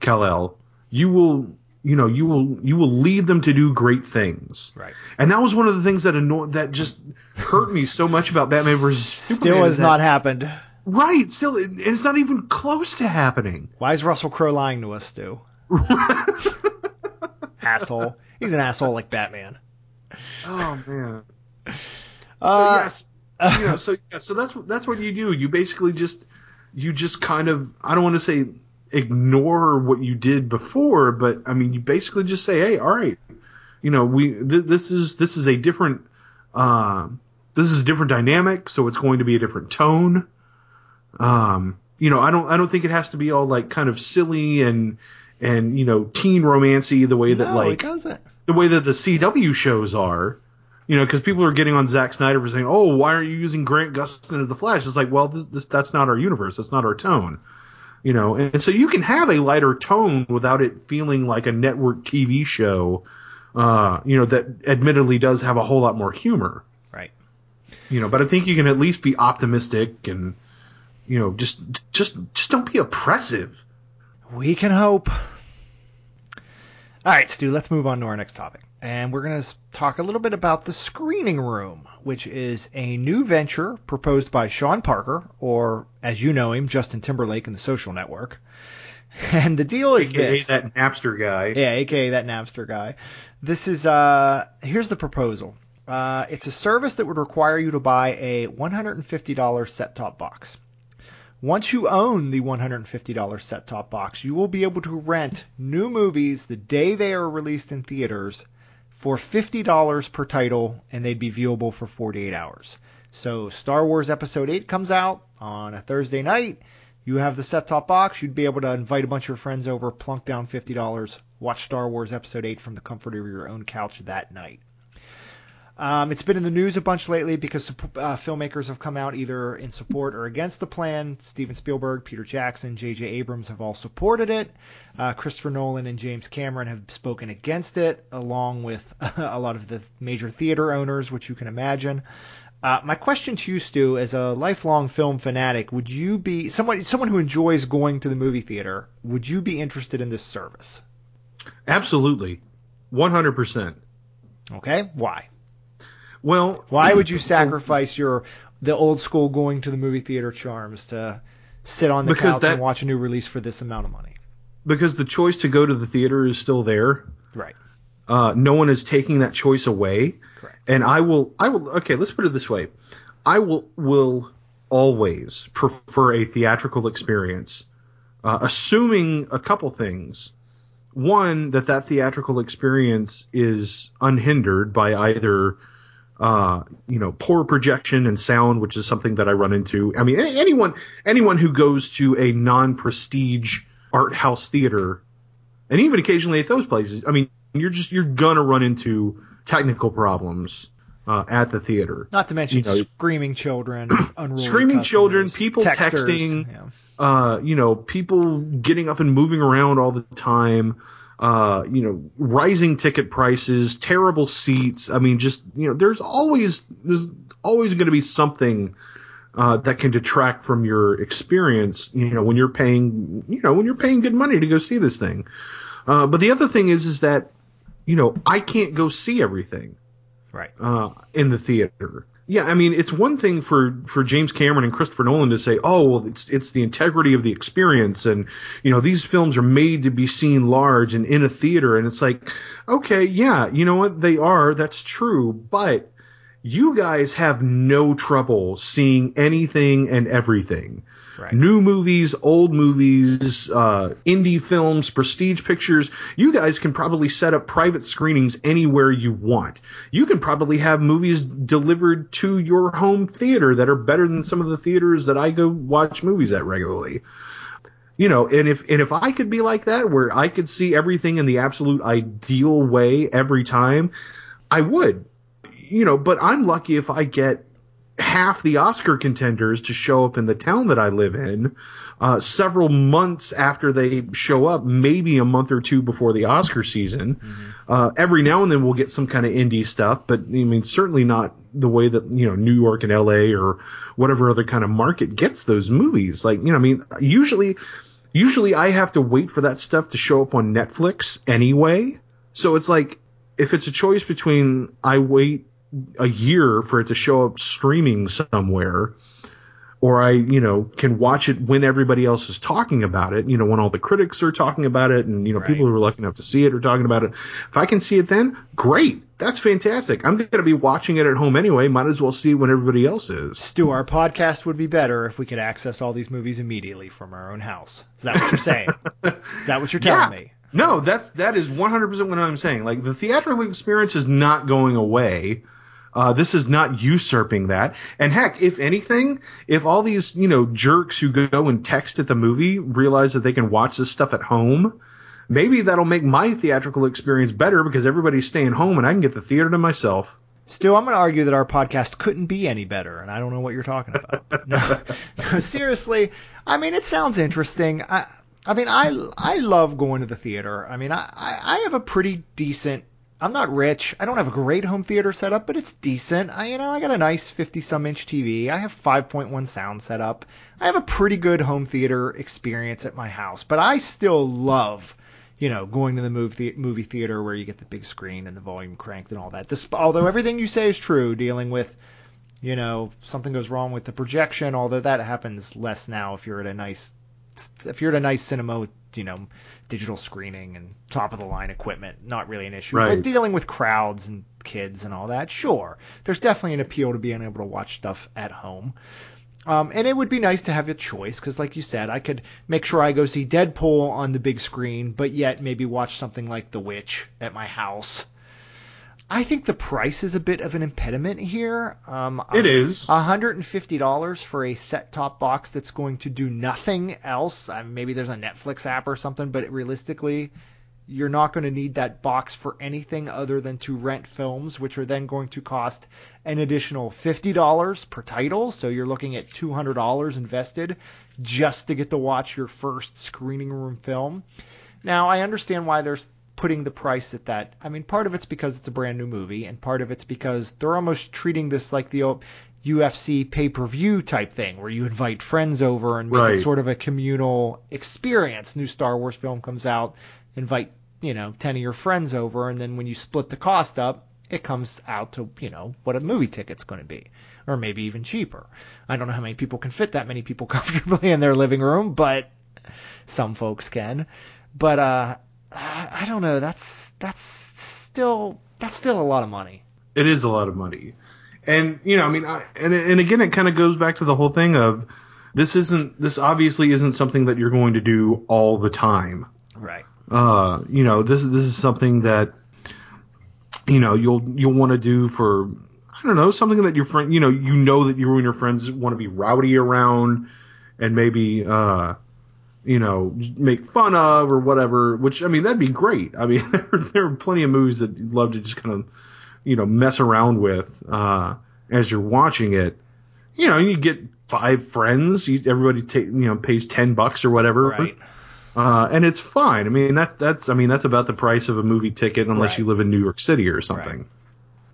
Kal-El. You will you know you will you will lead them to do great things. Right. And that was one of the things that annoyed that just hurt me so much about Batman versus Superman. Still has that, not happened. Right. Still, it, it's not even close to happening. Why is Russell Crowe lying to us, Stew? asshole. He's an asshole like Batman. Oh man. Uh, so yes, you know, so yeah, so that's that's what you do. You basically just you just kind of I don't want to say ignore what you did before, but I mean, you basically just say, hey, all right, you know, we th- this is this is a different uh, this is a different dynamic, so it's going to be a different tone. Um, you know, I don't I don't think it has to be all like kind of silly and and you know teen romancy the way that no, like the way that the CW shows are. You know, because people are getting on Zack Snyder for saying, "Oh, why aren't you using Grant Gustin as the Flash?" It's like, well, this, this that's not our universe. That's not our tone you know and so you can have a lighter tone without it feeling like a network tv show uh, you know that admittedly does have a whole lot more humor. Right. You know but i think you can at least be optimistic and you know just just just don't be oppressive. We can hope all right Stew let's move on to our next topic and we're going to talk a little bit about the screening room, which is a new venture proposed by Sean Parker, or as you know him, Justin Timberlake in the Social Network. And the deal is AKA this. that Napster guy. Yeah, aka that Napster guy. This is uh here's the proposal. Uh, it's a service that would require you to buy a $150 set-top box. Once you own the $150 set-top box, you will be able to rent new movies the day they are released in theaters for $50 per title, and they'd be viewable for 48 hours. So Star Wars Episode 8 comes out on a Thursday night. You have the set-top box. You'd be able to invite a bunch of your friends over, plunk down $50, watch Star Wars Episode 8 from the comfort of your own couch that night. Um, it's been in the news a bunch lately because uh, filmmakers have come out either in support or against the plan. Steven Spielberg, Peter Jackson, J.J. Abrams have all supported it. Uh, Christopher Nolan and James Cameron have spoken against it, along with a lot of the major theater owners, which you can imagine. Uh, my question to you, Stew, as a lifelong film fanatic, would you be someone someone who enjoys going to the movie theater? Would you be interested in this service? Absolutely, one hundred percent. Okay, why? Well, why would you sacrifice your the old school going to the movie theater charms to sit on the couch that- and watch a new release for this amount of money. Because the choice to go to the theater is still there. Right. Uh, no one is taking that choice away. Correct. And I will, I will. Okay, let's put it this way: I will will always prefer a theatrical experience, uh, assuming a couple things. One, that that theatrical experience is unhindered by either, uh, you know, poor projection and sound, which is something that I run into. I mean, anyone anyone who goes to a non-prestige art house theater, and even occasionally at those places, I mean, you're just you're gonna run into technical problems uh, at the theater. Not to mention You know- screaming children, unruly Screaming customers, children, people texters, texting. yeah. uh, you know, people getting up and moving around all the time, uh, you know, rising ticket prices, terrible seats. I mean, just you know, there's always there's always going to be something uh, that can detract from your experience. You know, when you're paying, you know, when you're paying good money to go see this thing. Uh, but the other thing is, is that you know, I can't go see everything Right. uh, in the theater. Yeah, I mean, it's one thing for, for James Cameron and Christopher Nolan to say, "Oh, well, it's it's the integrity of the experience," and you know, these films are made to be seen large and in a theater, and it's like, okay, yeah, you know what, they are, that's true, but you guys have no trouble seeing anything and everything. Right. New movies, old movies, uh, indie films, prestige pictures. You guys can probably set up private screenings anywhere you want. You can probably have movies delivered to your home theater that are better than some of the theaters that I go watch movies at regularly. You know, and if and if I could be like that, where I could see everything in the absolute ideal way every time, I would. You know, but I'm lucky if I get half the Oscar contenders to show up in the town that I live in uh, several months after they show up, maybe a month or two before the Oscar season. Uh, every now and then we'll get some kind of indie stuff, but I mean, certainly not the way that, you know, New York and LA or whatever other kind of market gets those movies. Like, you know, I mean, usually, usually I have to wait for that stuff to show up on Netflix anyway. So it's like, if it's a choice between I wait a year for it to show up streaming somewhere or I, you know, can watch it when everybody else is talking about it, you know, when all the critics are talking about it and, you know, Right. people who are lucky enough to see it are talking about it. If I can see it then, great. That's fantastic. I'm going to be watching it at home anyway. Might as well see it when everybody else is. Stew, our podcast would be better if we could access all these movies immediately from our own house. Is that what you're saying? Is that what you're telling me? No, that's that is 100% what I'm saying. Like the theatrical experience is not going away. Uh, this is not usurping that. And heck, if anything, if all these you know jerks who go and text at the movie realize that they can watch this stuff at home, maybe that'll make my theatrical experience better because everybody's staying home and I can get the theater to myself. Stew, I'm going to argue that our podcast couldn't be any better, and I don't know what you're talking about. no, no, seriously. I mean, it sounds interesting. I, I mean, I, I love going to the theater. I mean, I, I I have a pretty decent. I'm not rich. I don't have a great home theater setup, but it's decent. I, you know, I got a nice 50 some inch TV. I have 5.1 sound set up. I have a pretty good home theater experience at my house, but I still love you know, going to the movie movie theater where you get the big screen and the volume cranked and all that. This, although everything you say is true, dealing with, you know, something goes wrong with the projection. Although that happens less now if you're at a nice, if you're at a nice cinema with, you know, digital screening and top of the line equipment, not really an issue. Right. But dealing with crowds and kids and all that, sure, there's definitely an appeal to being able to watch stuff at home. Um, and it would be nice to have a choice because, like you said, I could make sure I go see Deadpool on the big screen, but yet maybe watch something like The Witch at my house. I think the price is a bit of an impediment here. Um, It is. $150 for a set-top box that's going to do nothing else. Uh, maybe there's a Netflix app or something, but realistically, you're not going to need that box for anything other than to rent films, which are then going to cost an additional $50 per title. So you're looking at $200 invested just to get to watch your first screening room film. Now, I understand why they're putting the price at that. I mean, part of it's because it's a brand new movie, and part of it's because they're almost treating this like the old UFC pay per view type thing, where you invite friends over and make Right. it sort of a communal experience. New Star Wars film comes out, invite you know ten of your friends over, and then when you split the cost up, it comes out to, you know, what a movie ticket's going to be, or maybe even cheaper. I don't know how many people can fit that many people comfortably in their living room, but some folks can. But uh, I don't know. That's that's still that's still a lot of money. It is a lot of money, and you know, I mean, I, and and again, it kind of goes back to the whole thing of this isn't this obviously isn't something that you're going to do all the time. Right. Uh, you know, this this is something that you know you'll you'll want to do for I don't know something that your friend you know you know that you and your friends want to be rowdy around and maybe uh you know make fun of or whatever. Which I mean that'd be great. I mean there there are plenty of movies that you'd love to just kind of you know mess around with uh as you're watching it. You know you get five friends. You, everybody take you know pays ten bucks or whatever. Right. Uh, and it's fine. I mean, that that's I mean that's about the price of a movie ticket unless Right. you live in New York City or something. Right.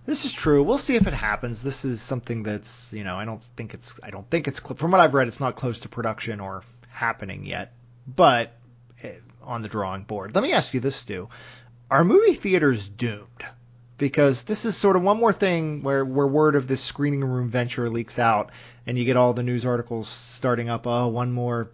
This is true. We'll see if it happens. This is something that's, you know, I don't think it's, I don't think it's, from what I've read, it's not close to production or happening yet, but eh, on the drawing board. Let me ask you this, Stew. Are movie theaters doomed? Because this is sort of one more thing where, where word of this screening room venture leaks out and you get all the news articles starting up, oh, one more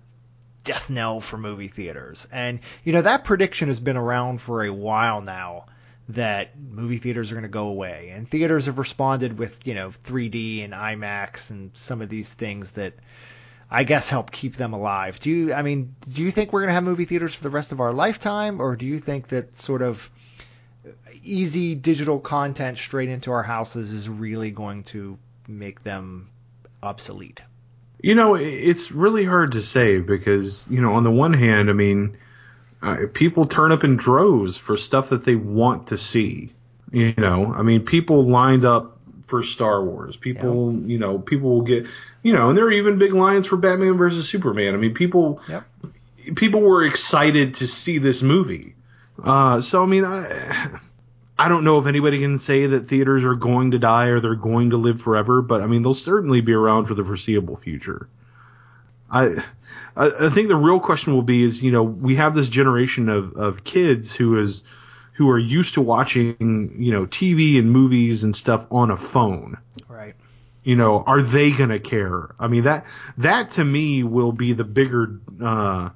death knell for movie theaters. And, you know, that prediction has been around for a while now that movie theaters are going to go away. And theaters have responded with, you know, 3D and IMAX and some of these things that I guess help keep them alive. Do you, I mean, do you think we're going to have movie theaters for the rest of our lifetime? Or do you think that sort of easy digital content straight into our houses is really going to make them obsolete? You know, it's really hard to say because you know, on the one hand, I mean, uh, people turn up in droves for stuff that they want to see. You know, I mean, people lined up for Star Wars. People, you know, people will get, you know, and there are even big lines for Batman versus Superman. I mean, people, Yep. people were excited to see this movie. Uh, so I mean, I, I don't know if anybody can say that theaters are going to die or they're going to live forever, but I mean, they'll certainly be around for the foreseeable future. I, I I think the real question will be is, you know, we have this generation of, of kids who is, who are used to watching, you know, TV and movies and stuff on a phone Right. you know, are they going to care? I mean, that that to me will be the bigger uh,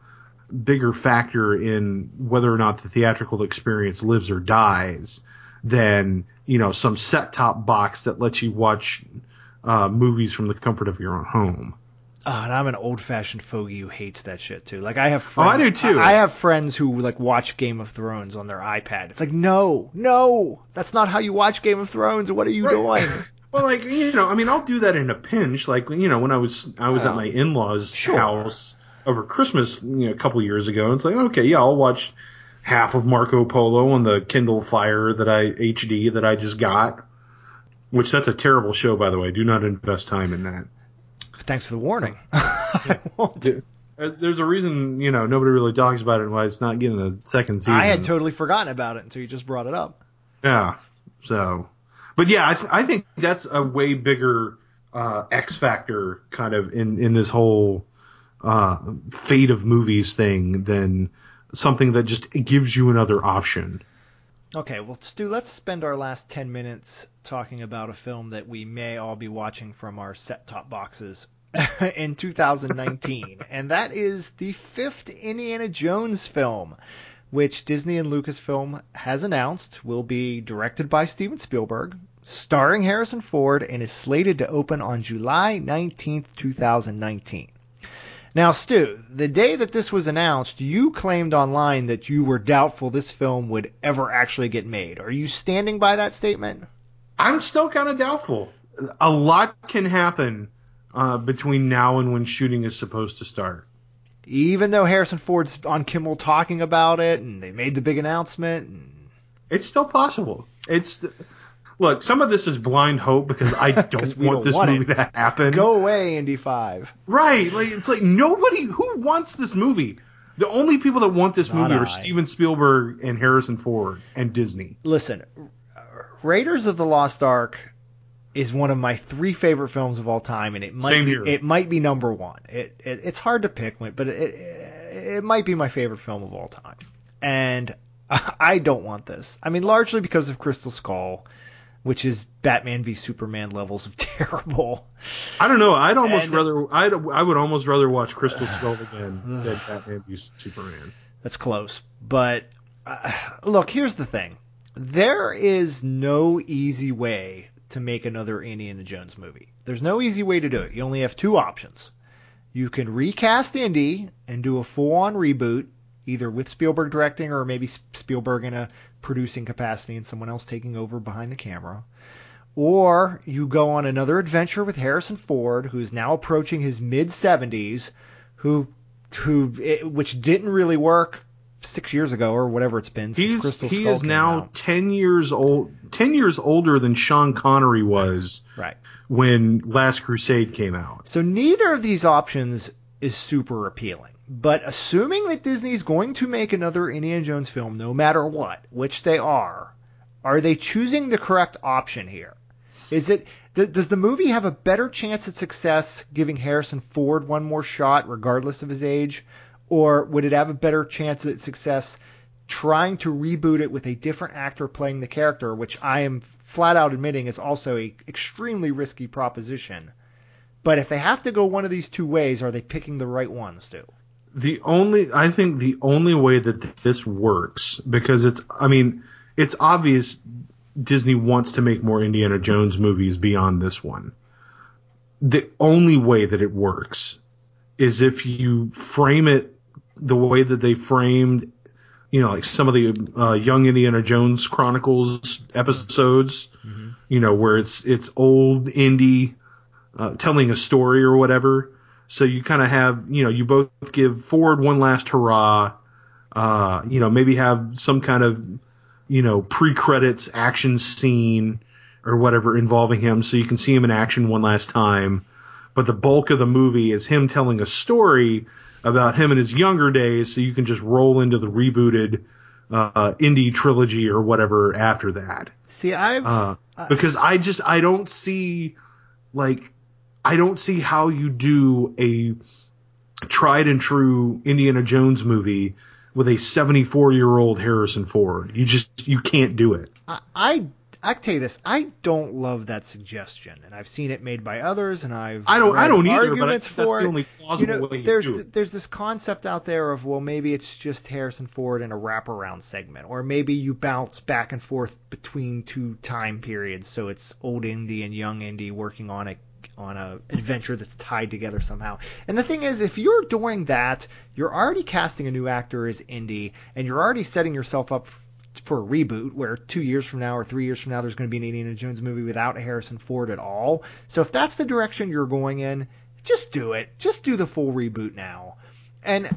bigger factor in whether or not the theatrical experience lives or dies than you know some set top box that lets you watch uh, movies from the comfort of your own home. Oh, and I'm an old-fashioned fogey who hates that shit too. Like I have friends, Oh, I do, too. I have friends who like watch Game of Thrones on their iPad. It's like, no, no, that's not how you watch Game of Thrones. What are you doing? Well, like you know, I mean, I'll do that in a pinch. Like you know, when I was I was Well, at oh. my in laws' sure. house over Christmas, you know, a couple years ago. And it's like, okay, yeah, I'll watch half of Marco Polo on the Kindle Fire that I HD that I just got. Which that's a terrible show, by the way. Do not invest time in that. Thanks for the warning. I won't. There's a reason, you know, nobody really talks about it and why it's not getting a second season. I had totally forgotten about it until you just brought it up. Yeah. So, but yeah, I, th- I think that's a way bigger uh, X factor kind of in in this whole uh, fate of movies thing than something that just gives you another option. Okay, well, Stew, let's spend our last 10 minutes talking about a film that we may all be watching from our set top boxes in 2019, and that is the fifth Indiana Jones film, which Disney and Lucasfilm has announced will be directed by Steven Spielberg, starring Harrison Ford, and is slated to open on July 19th, 2019. Now, Stew, the day that this was announced, you claimed online that you were doubtful this film would ever actually get made. Are you standing by that statement? I'm still kind of doubtful. A lot can happen uh, between now and when shooting is supposed to start. Even though Harrison Ford's on Kimmel talking about it and they made the big announcement. And... It's still possible. It's look, some of this is blind hope because I don't want don't this want movie it. to happen. Go away, Indy 5. Right, like it's like nobody who wants this movie. The only people that want this Not movie are Steven Spielberg and Harrison Ford and Disney. Listen, Raiders of the Lost Ark is one of my three favorite films of all time, and it might Same be here. it might be number one. It, it it's hard to pick, but it, it it might be my favorite film of all time. And I don't want this. I mean, largely because of Crystal Skull, which is Batman v Superman levels of terrible. I don't know. I'd almost And- rather I'd, I would almost rather watch Crystal Skull again than Batman v Superman. That's close. But uh, look, here's the thing. There is no easy way to make another Indiana Jones movie. There's no easy way to do it. You only have two options. You can recast Indy and do a full-on reboot, either with Spielberg directing or maybe Spielberg in a producing capacity and someone else taking over behind the camera. Or you go on another adventure with Harrison Ford, who is now approaching his mid 70s, who who it, which didn't really work six years ago or whatever it's been since He's Crystal he Skull is came now out. ten years old, ten years older than Sean Connery was right. when Last Crusade came out. So neither of these options is super appealing. But assuming that Disney's going to make another Indiana Jones film no matter what, which they are, are they choosing the correct option here? Is it th- does the movie have a better chance at success giving Harrison Ford one more shot regardless of his age or would it have a better chance at success trying to reboot it with a different actor playing the character, which I am flat out admitting is also a extremely risky proposition. But if they have to go one of these two ways, are they picking the right ones too? The only I think the only way that this works because it's I mean it's obvious Disney wants to make more Indiana Jones movies beyond this one. The only way that it works is if you frame it the way that they framed, you know, like some of the uh, Young Indiana Jones Chronicles episodes, you know, where it's it's old Indy uh, telling a story or whatever. So you kind of have, you know, you both give Ford one last hurrah. Uh, you know, maybe have some kind of, you know, pre-credits action scene or whatever involving him, so you can see him in action one last time. But the bulk of the movie is him telling a story about him in his younger days, so you can just roll into the rebooted uh, Indy trilogy or whatever after that. See, I've Uh, because I just I don't see like I don't see how you do a tried and true Indiana Jones movie with a 74 year old Harrison Ford. You just you can't do it. I, I I tell you this, I don't love that suggestion, and I've seen it made by others, and I've I don't I don't either, but that's for the it. only you plausible know, way you there's do it. there's this concept out there of well, maybe it's just Harrison Ford in a wraparound segment, or maybe you bounce back and forth between two time periods, so it's old Indy and young Indy working on a on a adventure that's tied together somehow. And the thing is, if you're doing that, you're already casting a new actor as Indy, and you're already setting yourself up for a reboot where two years from now or three years from now there's going to be an Indiana Jones movie without Harrison Ford at all. So if that's the direction you're going in, just do it. Just do the full reboot now. And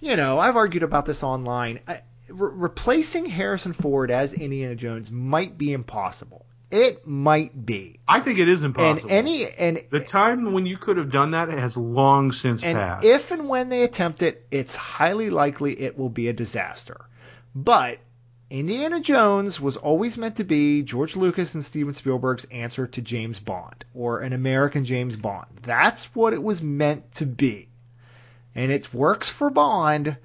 you know, I've argued about this online. I, re- replacing Harrison Ford as Indiana Jones might be impossible. It might be. I think it is impossible. And any and the time when you could have done that has long since and passed. if and when they attempt it, it's highly likely it will be a disaster. But Indiana Jones was always meant to be George Lucas and Steven Spielberg's answer to James Bond, or an American James Bond. That's what it was meant to be. And it works for Bond.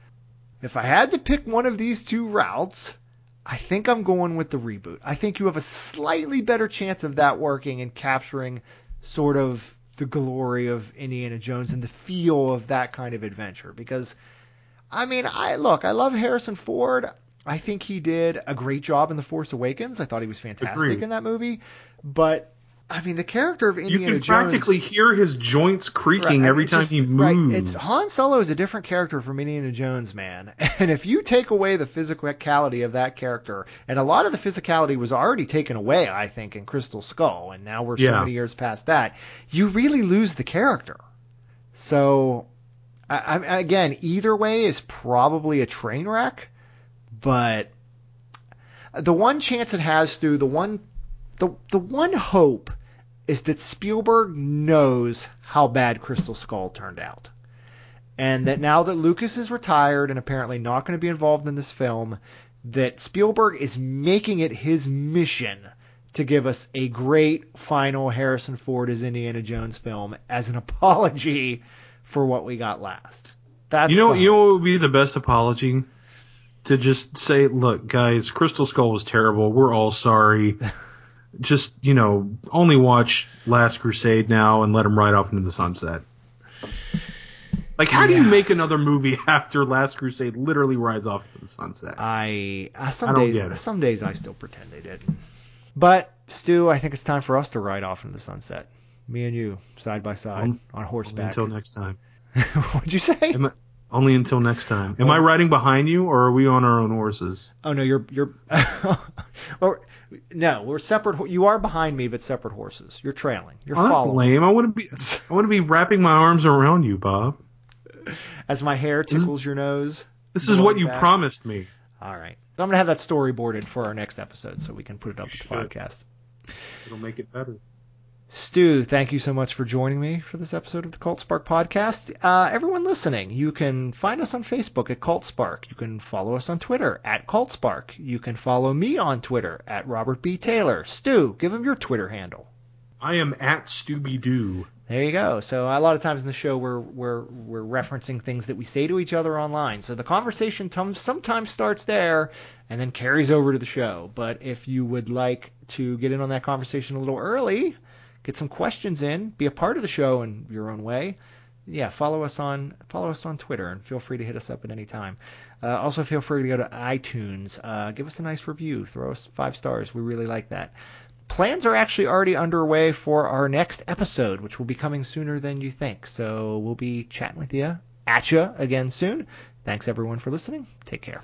If I had to pick one of these two routes, I think I'm going with the reboot. I think you have a slightly better chance of that working and capturing sort of the glory of Indiana Jones and the feel of that kind of adventure. Because, I mean, I look, I love Harrison Ford. I think he did a great job in The Force Awakens. I thought he was fantastic Agreed. in that movie. But I mean, the character of Indiana Jones. You can Jones practically hear his joints creaking Right, I every mean, time just- he right, moves. it's Han Solo is a different character from Indiana Jones, man. And if you take away the physicality of that character, and a lot of the physicality was already taken away, I think, in Crystal Skull, and now we're so Yeah. many years past that, you really lose the character. So, I, I, again, either way is probably a train wreck, but the one chance it has through the one, the the one hope is that Spielberg knows how bad Crystal Skull turned out. And that now that Lucas is retired and apparently not going to be involved in this film, that Spielberg is making it his mission to give us a great final Harrison Ford as Indiana Jones film as an apology for what we got last. That's you know, you know what would be the best apology? To just say, look, guys, Crystal Skull was terrible. We're all sorry. just you know only watch Last Crusade now and let them ride off into the sunset. Like, how do you make another movie after Last Crusade literally rides off into the sunset? I uh, some I don't days get it. some days I still pretend they didn't. But Stew, I think it's time for us to ride off into the sunset. Me and you, side by side, Um, on horseback. Until next time. What'd you say? Only until next time. Am. I riding behind you, or are we on our own horses? Oh no, you're you're. or no, we're separate. You are behind me, but separate horses. You're trailing. You're Oh, that's lame. I want to be. I want to be wrapping my arms around you, Bob. as my hair This tickles your nose. This is what you back. promised me. All right. So I'm gonna have that storyboarded for our next episode, so we can put it up You as a should. podcast. It'll make it better. Stew, thank you so much for joining me for this episode of the Cult Spark podcast. Uh, everyone listening, you can find us on Facebook at Cult Spark. You can follow us on Twitter at Cult Spark. You can follow me on Twitter at Robert B. Taylor. Stew, give him your Twitter handle. I am at Stooby Doo. There you go. So a lot of times in the show we're we're we're referencing things that we say to each other online. So the conversation tom- sometimes starts there and then carries over to the show. But if you would like to get in on that conversation a little early, get some questions in, be a part of the show in your own way, yeah, follow us on follow us on Twitter and feel free to hit us up at any time. Uh, also, feel free to go to iTunes, uh, give us a nice review, throw us five stars. We really like that. Plans are actually already underway for our next episode, which will be coming sooner than you think. So we'll be chatting with you at you again soon. Thanks everyone for listening. Take care.